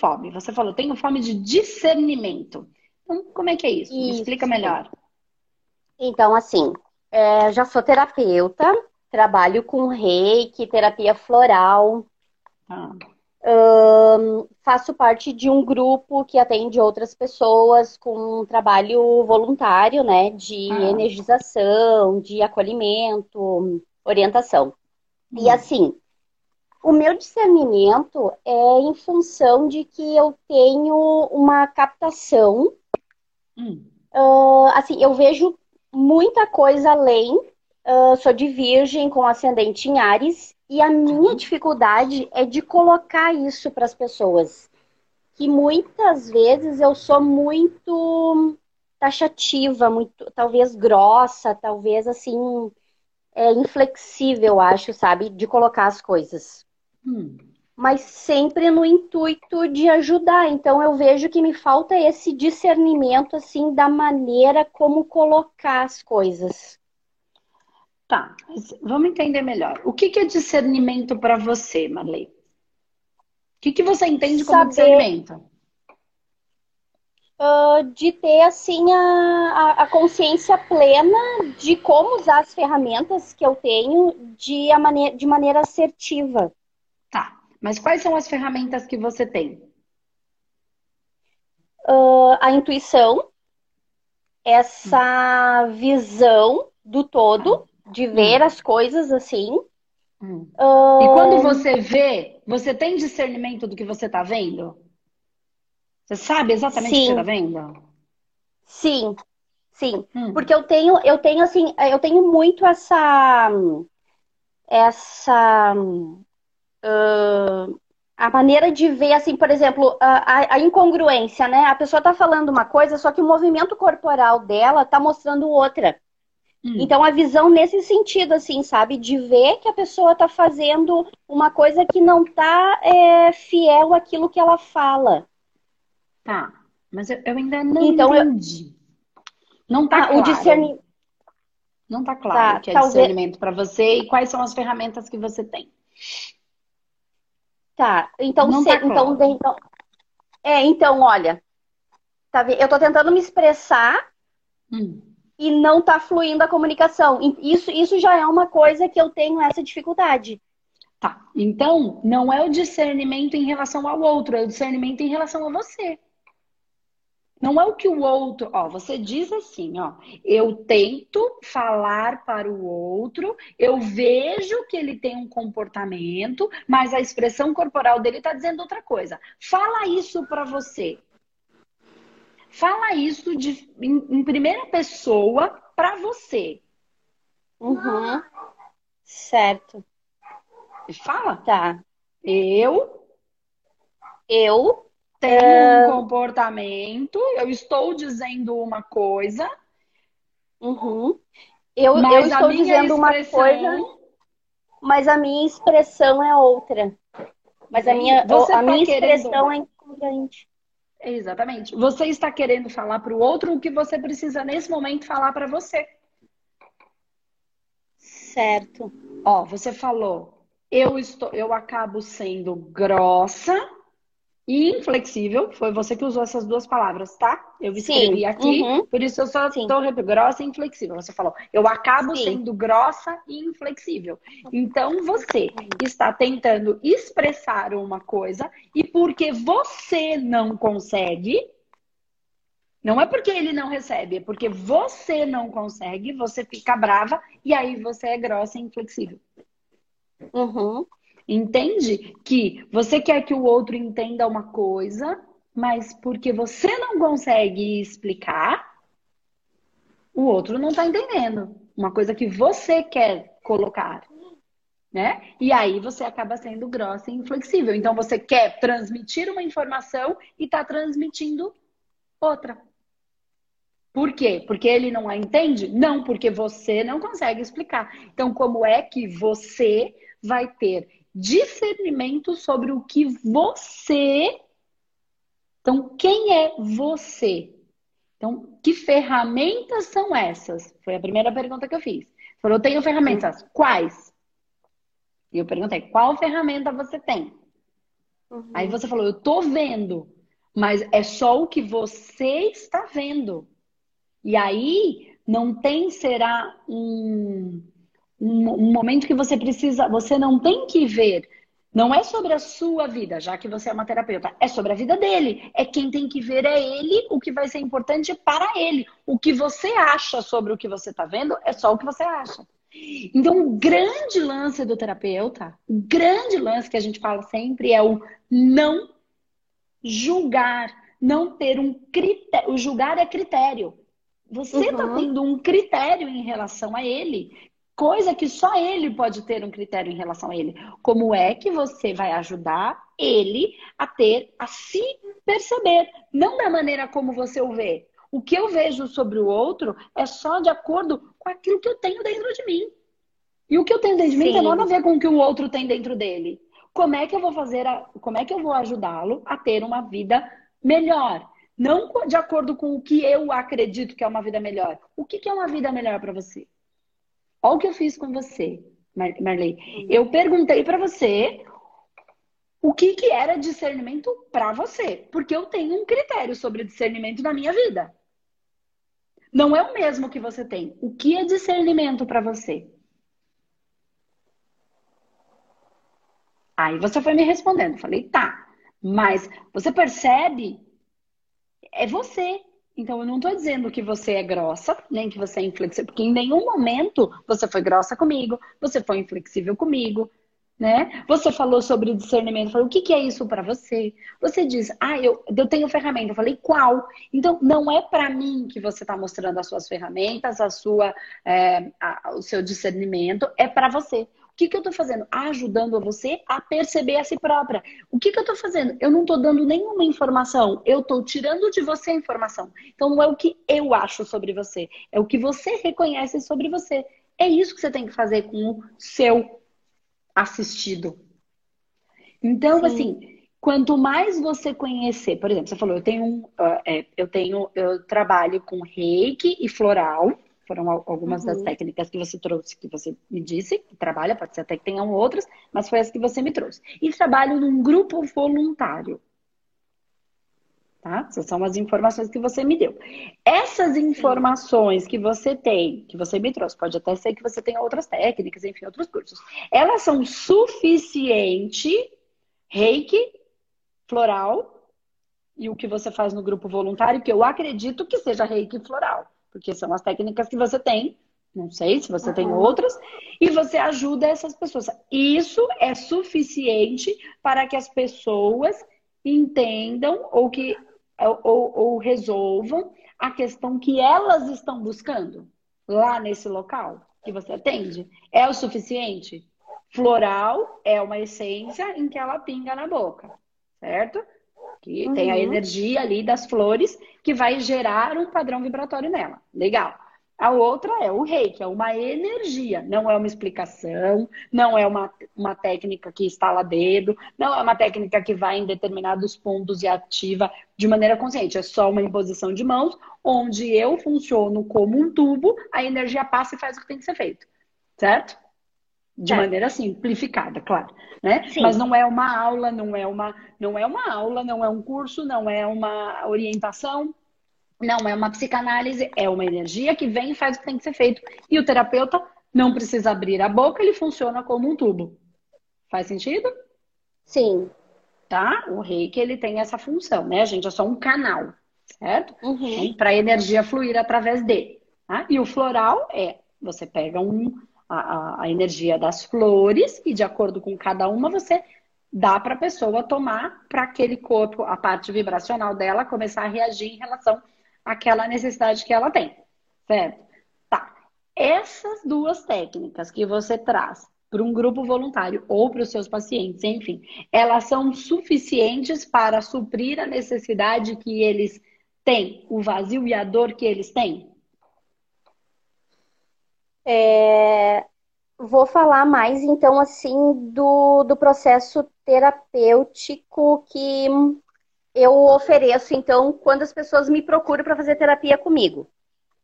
fome. Você falou, tenho fome de discernimento. Então, como é que é isso? isso. Me explica melhor. Então, assim, é, já sou terapeuta, trabalho com reiki, terapia floral. Ah. Um, faço parte de um grupo que atende outras pessoas com um trabalho voluntário, né? De ah. energização, de acolhimento, orientação. Hum. E assim, o meu discernimento é em função de que eu tenho uma captação. Hum. Uh, assim, eu vejo muita coisa além. Uh, sou de virgem com ascendente em Ares e a minha dificuldade é de colocar isso para as pessoas. Que muitas vezes eu sou muito taxativa, muito, talvez grossa, talvez assim, é, inflexível, acho, sabe, de colocar as coisas. Hum. Mas sempre no intuito de ajudar. Então eu vejo que me falta esse discernimento, assim, da maneira como colocar as coisas. Tá, vamos entender melhor. O que, que é discernimento para você, Marley? O que, que você entende como Saber, discernimento? Uh, de ter, assim, a, a, consciência plena de como usar as ferramentas que eu tenho de, a maneira, de maneira assertiva. Tá, mas quais são as ferramentas que você tem? Uh, a intuição, essa hum. visão do todo, de ver hum. as coisas assim. Hum. Uh... E quando você vê, você tem discernimento do que você está vendo? Você sabe exatamente sim. o que você está vendo? Sim, sim. Hum. Porque eu tenho, eu tenho assim, eu tenho muito essa. Essa. Uh, a maneira de ver, assim, por exemplo, a, a, incongruência, né? A pessoa tá falando uma coisa, só que o movimento corporal dela tá mostrando outra. Hum. Então, a visão nesse sentido, assim, sabe? De ver que a pessoa está fazendo uma coisa que não está é, fiel àquilo que ela fala. Tá, mas eu, eu ainda não então, entendi. Eu... Não está ah, claro. O discernimento. Não está claro tá, o que é talvez... discernimento para você e quais são as ferramentas que você tem. Tá, então, se... tá então, então, é, então, olha, tá, eu estou tentando me expressar hum e não está fluindo a comunicação. Isso, isso já é uma coisa que eu tenho essa dificuldade. Tá. Então, não é o discernimento em relação ao outro, é o discernimento em relação a você. Não é o que o outro, ó, você diz assim, ó, eu tento falar para o outro, eu vejo que ele tem um comportamento, mas a expressão corporal dele está dizendo outra coisa. Fala isso para você. Fala isso de, em, em primeira pessoa para você. Uhum. Certo. Fala. Tá. Eu. Eu. Tenho é... um comportamento, eu estou dizendo uma coisa. Uhum. Eu, eu estou dizendo uma coisa, mas a minha expressão é outra. Mas a minha, Você a tá minha expressão querendo... é incongruente. Exatamente. Você está querendo falar para o outro o que você precisa nesse momento falar para você. Certo. Ó, você falou, eu estou, eu acabo sendo grossa e inflexível. Foi você que usou essas duas palavras, tá? Eu escrevi Sim. aqui, uhum. por isso eu só estou grossa e inflexível. Você falou, eu acabo Sim. sendo grossa e inflexível. Então você está tentando expressar uma coisa e porque você não consegue, não é porque ele não recebe, é porque você não consegue, você fica brava e aí você é grossa e inflexível. Uhum. Entende que você quer que o outro entenda uma coisa, mas porque você não consegue explicar, o outro não está entendendo. Uma coisa que você quer colocar. Né? E aí você acaba sendo grossa e inflexível. Então você quer transmitir uma informação e está transmitindo outra. Por quê? Porque ele não a entende? Não, porque você não consegue explicar. Então, como é que você vai ter discernimento sobre o que você. Então, quem é você? Então, que ferramentas são essas? Foi a primeira pergunta que eu fiz. Falou, eu tenho ferramentas. Quais? E eu perguntei, qual ferramenta você tem? Uhum. Aí você falou, eu tô vendo, mas é só o que você está vendo. E aí não tem será um, um, momento que você precisa, você não tem que ver não é sobre a sua vida, já que você é uma terapeuta, é sobre a vida dele. É quem tem que ver é ele, o que vai ser importante para ele. O que você acha sobre o que você está vendo é só o que você acha. Então, o grande lance do terapeuta, o grande lance que a gente fala sempre é o não julgar, não ter um critério. O julgar é critério. Você está uhum. tendo um critério em relação a ele coisa que só ele pode ter um critério em relação a ele. Como é que você vai ajudar ele a ter, a se perceber, não da maneira como você o vê. O que eu vejo sobre o outro é só de acordo com aquilo que eu tenho dentro de mim. E o que eu tenho dentro de mim tem nada a ver com o que o outro tem dentro dele. Como é que eu vou fazer, a, como é que eu vou ajudá-lo a ter uma vida melhor? Não de acordo com o que eu acredito que é uma vida melhor. O que, que é uma vida melhor para você? Olha o que eu fiz com você, Marley. Eu perguntei para você o que, que era discernimento para você, porque eu tenho um critério sobre discernimento na minha vida. Não é o mesmo que você tem. O que é discernimento para você? Aí você foi me respondendo. Falei, tá. Mas você percebe? É você. Então, eu não estou dizendo que você é grossa, nem que você é inflexível, porque em nenhum momento você foi grossa comigo, você foi inflexível comigo, né? Você falou sobre discernimento, falou, o que, que é isso para você? Você diz, ah, eu, eu tenho ferramenta. Eu falei, qual? Então, não é para mim que você está mostrando as suas ferramentas, a sua, é, a, o seu discernimento, é para você que, que eu estou fazendo? Ajudando você a perceber a si própria. O que, que eu estou fazendo? Eu não estou dando nenhuma informação, eu estou tirando de você a informação. Então não é o que eu acho sobre você, é o que você reconhece sobre você. É isso que você tem que fazer com o seu assistido. Então, Sim. assim, quanto mais você conhecer, por exemplo, você falou, eu tenho, um, é, eu tenho, eu trabalho com reiki e floral. Foram algumas uhum. das técnicas que você trouxe, que você me disse, que trabalha, pode ser até que tenham outras, mas foi as que você me trouxe. E trabalho num grupo voluntário. Tá? Essas são as informações que você me deu. Essas informações que você tem, que você me trouxe, pode até ser que você tenha outras técnicas, enfim, outros cursos. Elas são suficiente reiki, floral, e o que você faz no grupo voluntário, que eu acredito que seja reiki floral porque são as técnicas que você tem. Não sei se você uhum. tem outras, e você ajuda essas pessoas. Isso é suficiente para que as pessoas entendam ou que ou, ou resolvam a questão que elas estão buscando lá nesse local que você atende. É o suficiente? Floral é uma essência em que ela pinga na boca, certo? Que uhum. tem a uhum. energia ali das flores que vai gerar um padrão vibratório nela. Legal. A outra é o rei, que é uma energia, não é uma explicação, não é uma, uma técnica que instala dedo, não é uma técnica que vai em determinados pontos e ativa de maneira consciente. É só uma imposição de mãos, onde eu funciono como um tubo, a energia passa e faz o que tem que ser feito. Certo? De é. maneira simplificada, claro, né? Sim. Mas não é uma aula, não é uma, não é uma aula, não é um curso, não é uma orientação, não é uma psicanálise, é uma energia que vem e faz o que tem que ser feito. E o terapeuta não precisa abrir a boca, ele funciona como um tubo. Faz sentido? Sim. Tá? O reiki, ele tem essa função, né? A gente é só um canal, certo? Uhum. Para a energia fluir através dele. Tá? E o floral é, você pega um a, a, energia das flores e de acordo com cada uma você dá para a pessoa tomar para aquele corpo, a parte vibracional dela começar a reagir em relação àquela necessidade que ela tem, certo? Tá. Essas duas técnicas que você traz para um grupo voluntário ou para os seus pacientes, enfim, elas são suficientes para suprir a necessidade que eles têm, o vazio e a dor que eles têm? É, vou falar mais, então, assim, do, do processo terapêutico que eu ofereço, então, quando as pessoas me procuram para fazer terapia comigo.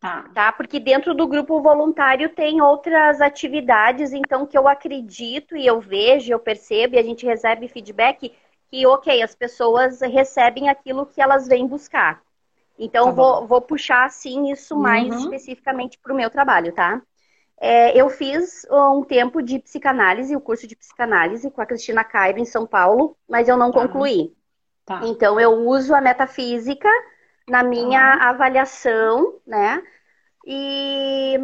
Tá. tá. Porque dentro do grupo voluntário tem outras atividades, então, que eu acredito e eu vejo, eu percebo e a gente recebe feedback que, ok, as pessoas recebem aquilo que elas vêm buscar. Então, tá vou, vou puxar, assim, isso mais uhum. especificamente para o meu trabalho, tá? É, eu fiz um tempo de psicanálise, o curso de psicanálise com a Cristina Cairo em São Paulo, mas eu não tá. concluí. Tá. Então, eu uso a metafísica na minha tá. avaliação, né? E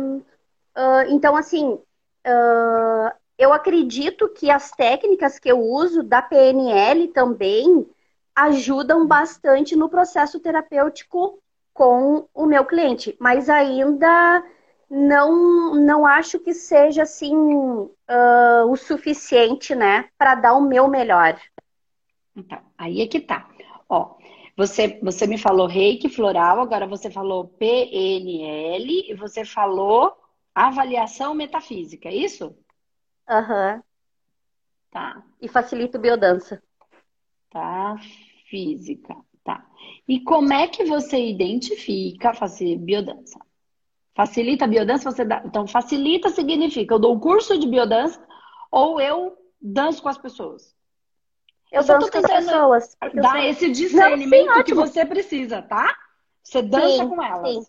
uh, então, assim, uh, eu acredito que as técnicas que eu uso da PNL também ajudam bastante no processo terapêutico com o meu cliente, mas ainda não não acho que seja assim uh, o suficiente, né, para dar o meu melhor. Então, aí é que tá. Ó, você, você me falou reiki floral, agora você falou PNL e você falou avaliação metafísica, é isso? Aham. Uhum. Tá. E facilita o biodança. Tá, física. Tá. E como é que você identifica fazer biodança? Facilita a biodança, você dá. Então, facilita significa eu dou o curso de biodança ou eu danço com as pessoas. Eu danço com as pessoas. Dá esse discernimento não, sim, que você precisa, tá? Você dança sim, com elas. Sim.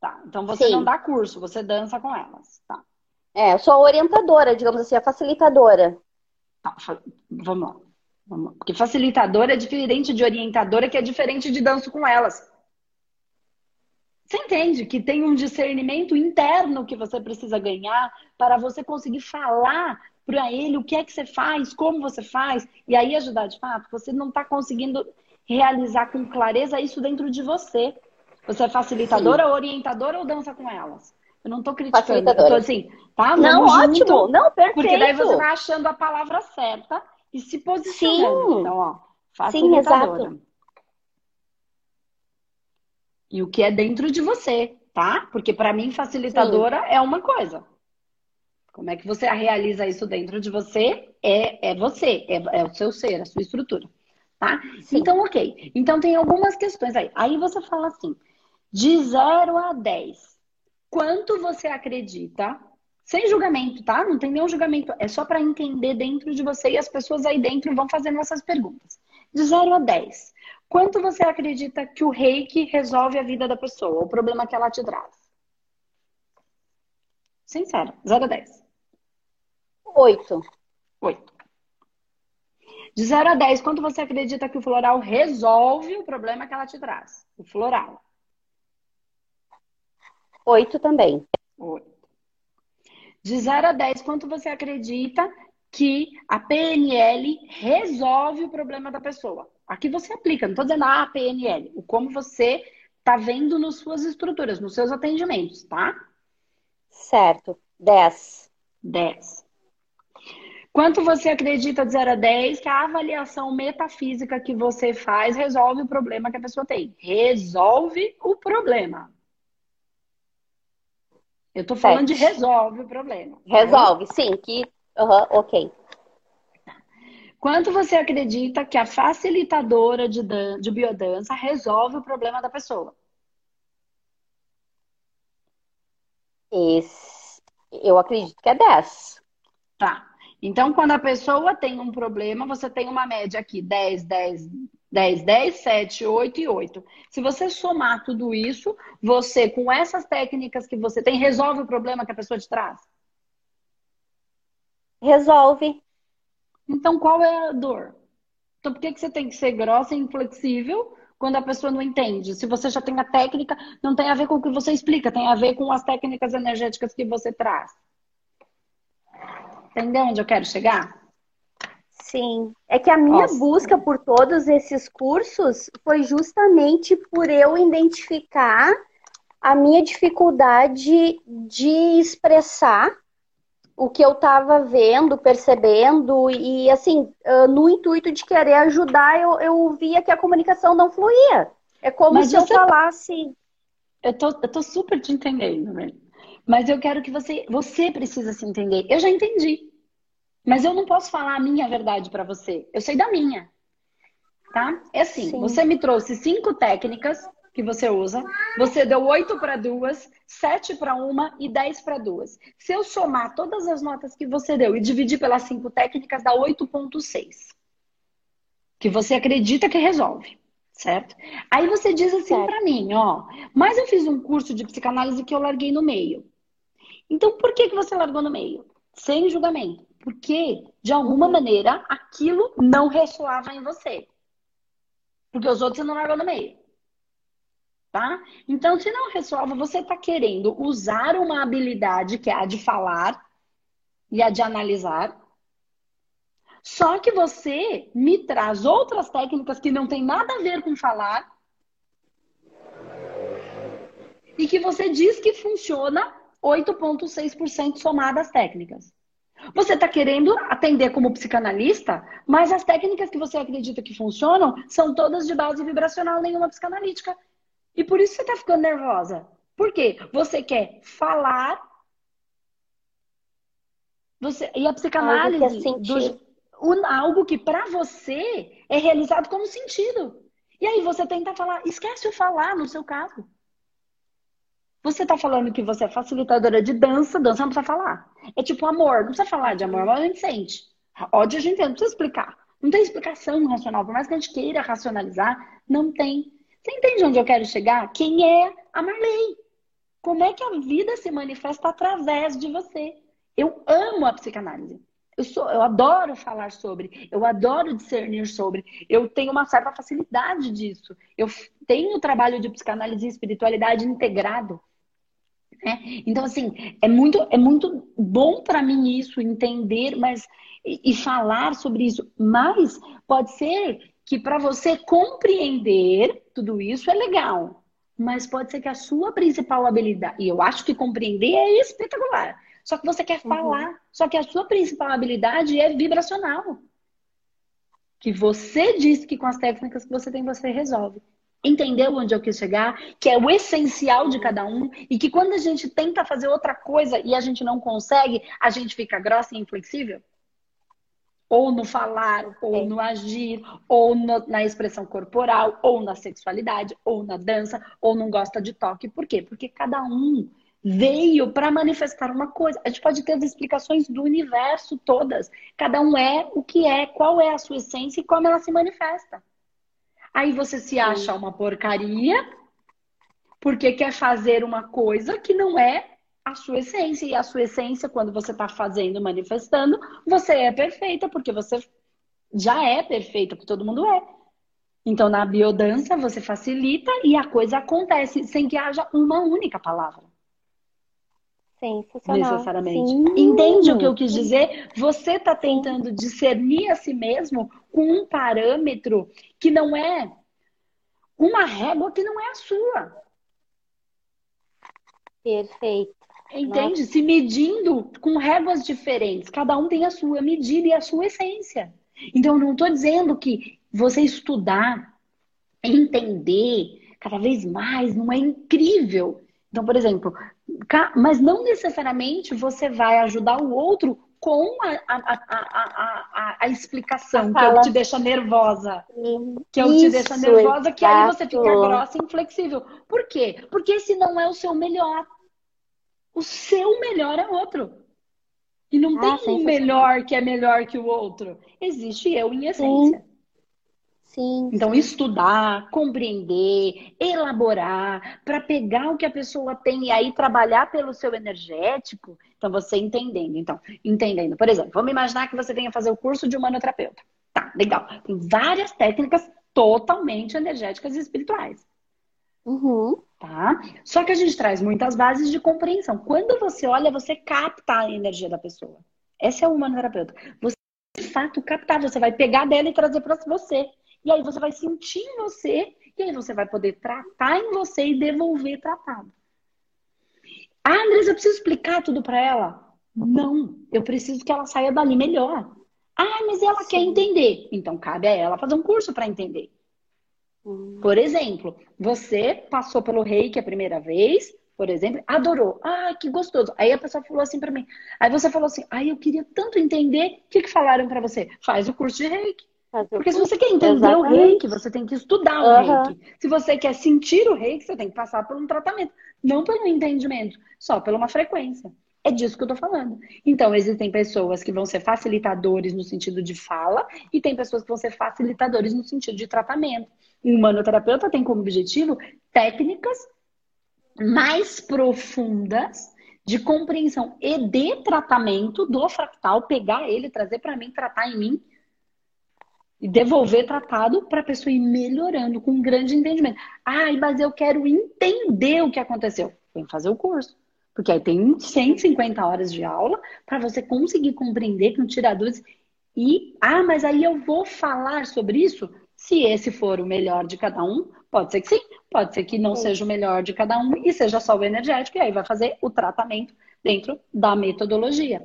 Tá. Então você não dá curso, você dança com elas. Tá. É, eu sou a orientadora, digamos assim, a facilitadora. Tá, vamos lá. Vamos lá. Porque facilitadora é diferente de orientadora, que é diferente de danço com elas. Você entende que tem um discernimento interno que você precisa ganhar para você conseguir falar para ele o que é que você faz, como você faz, e aí ajudar de fato. Você não está conseguindo realizar com clareza isso dentro de você. Você é facilitadora, Sim. orientadora ou dança com elas? Eu não estou criticando, eu tô assim, tá? Não, junto, ótimo, não, perfeito. Porque daí você vai achando a palavra certa e se posicionando. Sim. Então, ó, facilitadora. Sim, exato. E o que é dentro de você, tá? Porque para mim facilitadora Sim. é uma coisa. Como é que você realiza isso dentro de você? É, é você, é, é o seu ser, a sua estrutura. Tá? Sim. Então, ok. Então, tem algumas questões aí. Aí você fala assim: de 0 a 10, quanto você acredita? Sem julgamento, tá? Não tem nenhum julgamento. É só para entender dentro de você e as pessoas aí dentro vão fazendo essas perguntas. De 0 a 10, quanto você acredita que o reiki resolve a vida da pessoa, o problema que ela te traz? Sincero, 0 a 10. Oito. Oito. De 0 a 10, quanto você acredita que o floral resolve o problema que ela te traz? O floral. Oito também. Oito. De 0 a 10, quanto você acredita que a PNL resolve o problema da pessoa? Aqui você aplica, não estou dizendo a PNL, o como você está vendo nas suas estruturas, nos seus atendimentos, tá? Certo. 10. 10. Quanto você acredita de 0 a 10 que a avaliação metafísica que você faz resolve o problema que a pessoa tem? Resolve o problema. Eu tô falando de resolve o problema. Resolve, tá sim, que. Uhum, ok. Quanto você acredita que a facilitadora de, dan de biodança resolve o problema da pessoa? Esse, eu acredito que é 10. Tá. Então, quando a pessoa tem um problema, você tem uma média aqui: 10, 10, 10, 10, 7, 8 e 8. Se você somar tudo isso, você, com essas técnicas que você tem, resolve o problema que a pessoa te traz? Resolve. Então, qual é a dor? Então, por que, que você tem que ser grossa e inflexível quando a pessoa não entende? Se você já tem a técnica, não tem a ver com o que você explica, tem a ver com as técnicas energéticas que você traz. Entendeu onde eu quero chegar? Sim. É que a minha Nossa. busca por todos esses cursos foi justamente por eu identificar a minha dificuldade de expressar o que eu estava vendo, percebendo, e assim, no intuito de querer ajudar, eu, eu via que a comunicação não fluía. É como Mas se eu falasse. Eu tô, eu tô super te entendendo, velho. Mas eu quero que você. Você precisa se entender. Eu já entendi. Mas eu não posso falar a minha verdade para você. Eu sei da minha. Tá? É assim, Sim. você me trouxe cinco técnicas que você usa. Você deu oito para duas, sete para uma e dez para duas. Se eu somar todas as notas que você deu e dividir pelas cinco técnicas, dá 8,6. que você acredita que resolve, certo? Aí você diz assim para mim, ó, mas eu fiz um curso de psicanálise que eu larguei no meio. Então, por que, que você largou no meio? Sem julgamento. Porque, de alguma maneira, aquilo não ressoava em você. Porque os outros você não largou no meio. Tá? Então, se não ressoava, você está querendo usar uma habilidade que é a de falar e a de analisar. Só que você me traz outras técnicas que não tem nada a ver com falar. E que você diz que funciona 8,6% somadas técnicas. Você está querendo atender como psicanalista, mas as técnicas que você acredita que funcionam são todas de base vibracional, nenhuma psicanalítica. E por isso você está ficando nervosa. Por quê? Você quer falar. Você, e a psicanálise. Algo que, é do, algo que para você é realizado como sentido. E aí você tenta falar, esquece o falar no seu caso. Você tá falando que você é facilitadora de dança, dança não precisa falar. É tipo amor, não precisa falar de amor, mas a gente sente. Ódio a gente não precisa explicar. Não tem explicação racional. Por mais que a gente queira racionalizar, não tem. Você entende onde eu quero chegar? Quem é a Marley? Como é que a vida se manifesta através de você? Eu amo a psicanálise. Eu, sou, eu adoro falar sobre, eu adoro discernir sobre, eu tenho uma certa facilidade disso. Eu tenho o trabalho de psicanálise e espiritualidade integrado. Né? Então, assim, é muito, é muito bom para mim isso, entender mas, e, e falar sobre isso. Mas pode ser que para você compreender tudo isso é legal. Mas pode ser que a sua principal habilidade, e eu acho que compreender é espetacular. Só que você quer uhum. falar. Só que a sua principal habilidade é vibracional. Que você diz que com as técnicas que você tem, você resolve entendeu onde eu quis chegar, que é o essencial de cada um, e que quando a gente tenta fazer outra coisa e a gente não consegue, a gente fica grossa e inflexível? Ou no falar, ou no agir, ou no, na expressão corporal, ou na sexualidade, ou na dança, ou não gosta de toque. Por quê? Porque cada um veio para manifestar uma coisa. A gente pode ter as explicações do universo todas. Cada um é o que é, qual é a sua essência e como ela se manifesta. Aí você se acha uma porcaria porque quer fazer uma coisa que não é a sua essência. E a sua essência, quando você está fazendo, manifestando, você é perfeita, porque você já é perfeita, porque todo mundo é. Então, na biodança, você facilita e a coisa acontece sem que haja uma única palavra. Sensacional. Necessariamente. Sim. Entende o que eu quis dizer? Você está tentando discernir a si mesmo com um parâmetro que não é uma régua que não é a sua. Perfeito. Entende? Nossa. Se medindo com réguas diferentes. Cada um tem a sua medida e a sua essência. Então, eu não estou dizendo que você estudar, entender cada vez mais não é incrível. Então, por exemplo, mas não necessariamente você vai ajudar o outro com a, a, a, a explicação, que é que te deixa nervosa. Que é o que te deixa nervosa, que aí você fica grossa e inflexível. Por quê? Porque esse não é o seu melhor. O seu melhor é outro. E não ah, tem um melhor que é melhor que o outro. Existe eu em essência. Sim. Sim. Então, sim. estudar, compreender, elaborar, para pegar o que a pessoa tem e aí trabalhar pelo seu energético. Então, você entendendo. Então, entendendo. Por exemplo, vamos imaginar que você tenha que fazer o curso de humanoterapeuta. Tá, legal. Tem várias técnicas totalmente energéticas e espirituais. Uhum. Tá? Só que a gente traz muitas bases de compreensão. Quando você olha, você capta a energia da pessoa. Essa é o humanoterapeuta. Você, de fato, captar. Você vai pegar dela e trazer para você. E aí você vai sentir em você, e aí você vai poder tratar em você e devolver tratado. Ah, Andressa, eu preciso explicar tudo para ela? Não, eu preciso que ela saia dali melhor. Ah, mas ela Sim. quer entender. Então cabe a ela fazer um curso para entender. Hum. Por exemplo, você passou pelo reiki a primeira vez, por exemplo, adorou. Ah, que gostoso. Aí a pessoa falou assim para mim. Aí você falou assim: "Ah, eu queria tanto entender". O que, que falaram para você? Faz o curso de reiki. Porque se você quer entender Exatamente. o reiki, você tem que estudar o uhum. reiki. Se você quer sentir o reiki, você tem que passar por um tratamento. Não pelo entendimento, só por uma frequência. É disso que eu tô falando. Então, existem pessoas que vão ser facilitadores no sentido de fala e tem pessoas que vão ser facilitadores no sentido de tratamento. Um humanoterapeuta tem como objetivo técnicas mais profundas de compreensão e de tratamento do fractal, pegar ele, trazer para mim, tratar em mim e devolver tratado para a pessoa ir melhorando com um grande entendimento. Ai, mas eu quero entender o que aconteceu. Que fazer o curso. Porque aí tem 150 horas de aula para você conseguir compreender com tiradores. E, ah, mas aí eu vou falar sobre isso? Se esse for o melhor de cada um, pode ser que sim, pode ser que não sim. seja o melhor de cada um e seja só o energético, e aí vai fazer o tratamento dentro da metodologia.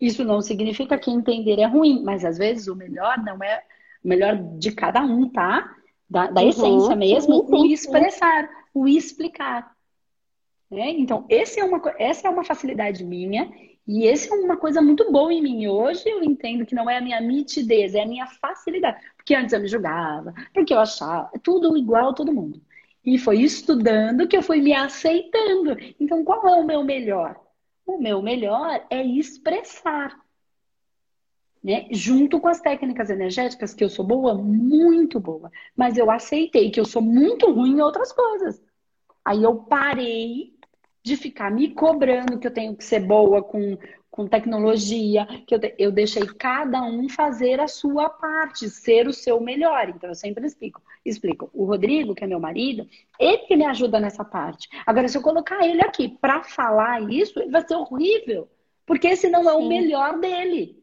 Isso não significa que entender é ruim, mas às vezes o melhor não é o melhor de cada um, tá? Da, da uhum. essência mesmo, sim, o expressar, o explicar. Né? Então, é uma, essa é uma facilidade minha e essa é uma coisa muito boa em mim. Hoje eu entendo que não é a minha nitidez, é a minha facilidade. Porque antes eu me julgava, porque eu achava tudo igual a todo mundo. E foi estudando que eu fui me aceitando. Então, qual é o meu melhor? O meu melhor é expressar né? Junto com as técnicas energéticas, que eu sou boa, muito boa. Mas eu aceitei que eu sou muito ruim em outras coisas. Aí eu parei de ficar me cobrando que eu tenho que ser boa com, com tecnologia, que eu, eu deixei cada um fazer a sua parte, ser o seu melhor. Então eu sempre explico. Explico. O Rodrigo, que é meu marido, ele que me ajuda nessa parte. Agora, se eu colocar ele aqui para falar isso, vai ser horrível. Porque esse não é Sim. o melhor dele.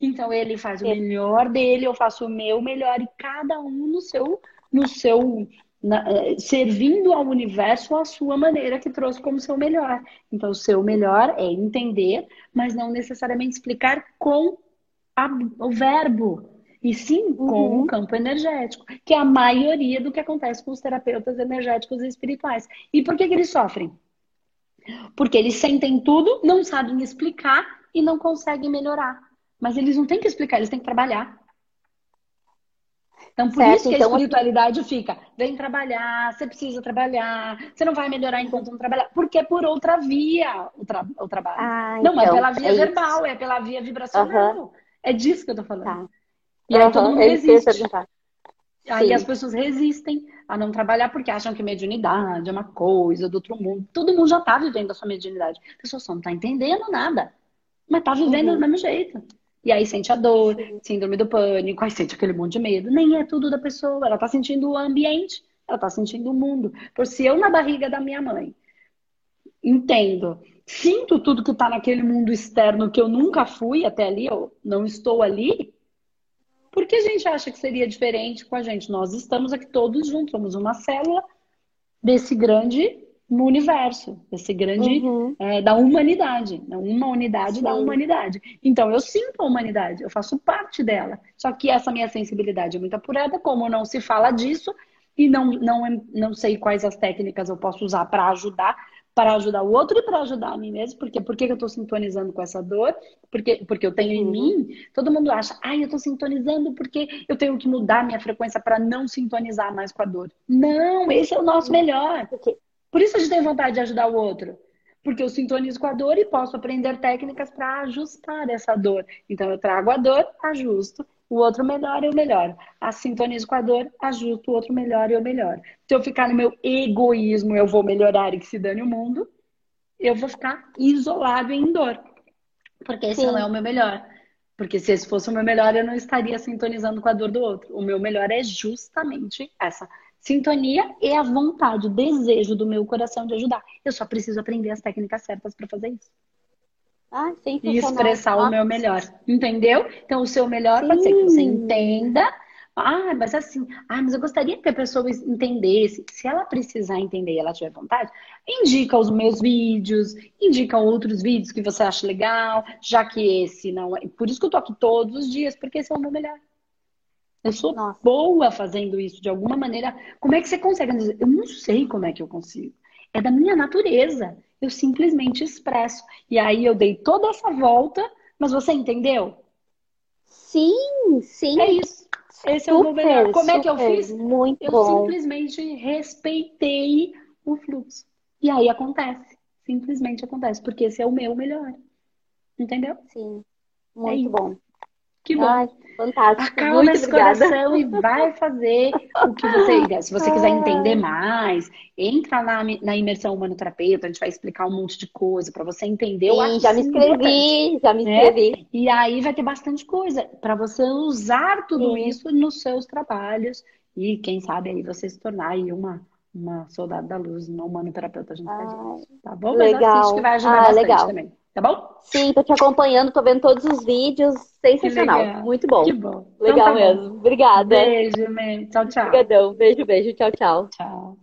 Então ele faz o melhor dele, eu faço o meu melhor e cada um no seu, no seu, na, eh, servindo ao universo a sua maneira que trouxe como seu melhor. Então o seu melhor é entender, mas não necessariamente explicar com a, o verbo. E sim com uhum. o campo energético, que é a maioria do que acontece com os terapeutas energéticos e espirituais. E por que, que eles sofrem? Porque eles sentem tudo, não sabem explicar e não conseguem melhorar. Mas eles não têm que explicar, eles têm que trabalhar. Então, por certo, isso que então, a espiritualidade fica, vem trabalhar, você precisa trabalhar, você não vai melhorar enquanto não trabalhar, porque é por outra via o, tra o trabalho. Ah, não é então, é pela via é verbal, é pela via vibracional. Uhum. É disso que eu tô falando. Tá. E aí todo mundo resiste. Aí Sim. as pessoas resistem a não trabalhar porque acham que mediunidade é uma coisa do outro mundo. Todo mundo já está vivendo a sua mediunidade. A pessoa só não está entendendo nada, mas está vivendo uhum. do mesmo jeito. E aí sente a dor, síndrome do pânico, aí sente aquele monte de medo. Nem é tudo da pessoa, ela tá sentindo o ambiente, ela tá sentindo o mundo. Por se eu na barriga da minha mãe entendo, sinto tudo que tá naquele mundo externo que eu nunca fui até ali, eu não estou ali, por que a gente acha que seria diferente com a gente? Nós estamos aqui todos juntos, somos uma célula desse grande no universo, esse grande uhum. é, da humanidade, né? uma unidade Sim. da humanidade. Então eu sinto a humanidade, eu faço parte dela. Só que essa minha sensibilidade é muito apurada, como não se fala disso e não não não sei quais as técnicas eu posso usar para ajudar, para ajudar o outro e para ajudar a mim mesmo, porque por que eu estou sintonizando com essa dor? Porque porque eu tenho em uhum. mim. Todo mundo acha, ai, eu estou sintonizando porque eu tenho que mudar minha frequência para não sintonizar mais com a dor. Não, esse é o nosso melhor. Porque por isso a gente tem vontade de ajudar o outro. Porque eu sintonizo com a dor e posso aprender técnicas para ajustar essa dor. Então eu trago a dor, ajusto. O outro melhora, eu melhoro. A sintonizo com a dor, ajusto o outro melhora e eu melhoro. Se eu ficar no meu egoísmo, eu vou melhorar e que se dane o mundo, eu vou ficar isolado em dor. Porque esse Sim. não é o meu melhor. Porque se esse fosse o meu melhor, eu não estaria sintonizando com a dor do outro. O meu melhor é justamente essa Sintonia e a vontade, o desejo do meu coração de ajudar. Eu só preciso aprender as técnicas certas para fazer isso. Ah, e expressar o meu melhor. Entendeu? Então, o seu melhor Sim. pode ser que você entenda. Ah, mas assim, ah, mas eu gostaria que a pessoa entendesse. Se ela precisar entender e ela tiver vontade, indica os meus vídeos, indica outros vídeos que você acha legal, já que esse não é. Por isso que eu tô aqui todos os dias, porque esse é o meu melhor. Eu sou Nossa. boa fazendo isso de alguma maneira. Como é que você consegue? Eu não sei como é que eu consigo. É da minha natureza. Eu simplesmente expresso. E aí eu dei toda essa volta, mas você entendeu? Sim, sim. É isso. Esse super, é o meu melhor. Como super, é que eu fiz? Muito eu bom. simplesmente respeitei o fluxo. E aí acontece. Simplesmente acontece, porque esse é o meu melhor. Entendeu? Sim. Muito é bom. Que bom. Ai, fantástico. Acalma Muito esse obrigada. coração e vai fazer o que você. Se você quiser entender mais, entra na, na imersão humano-terapeuta, a gente vai explicar um monte de coisa para você entender. Sim, já me inscrevi, já me né? inscrevi. E aí vai ter bastante coisa para você usar tudo Sim. isso nos seus trabalhos e quem sabe aí você se tornar aí uma uma soldado da luz, uma humano-terapeuta a gente. Tá bom? Legal. Mas assiste que vai ajudar ah, bastante legal. também. Tá bom? Sim, tô te acompanhando, tô vendo todos os vídeos. Sensacional. Muito bom. Que bom. Legal então, tá mesmo. Bom. Obrigada. Beijo, Mê. Tchau, tchau. Obrigadão. Beijo, beijo. Tchau, tchau. Tchau.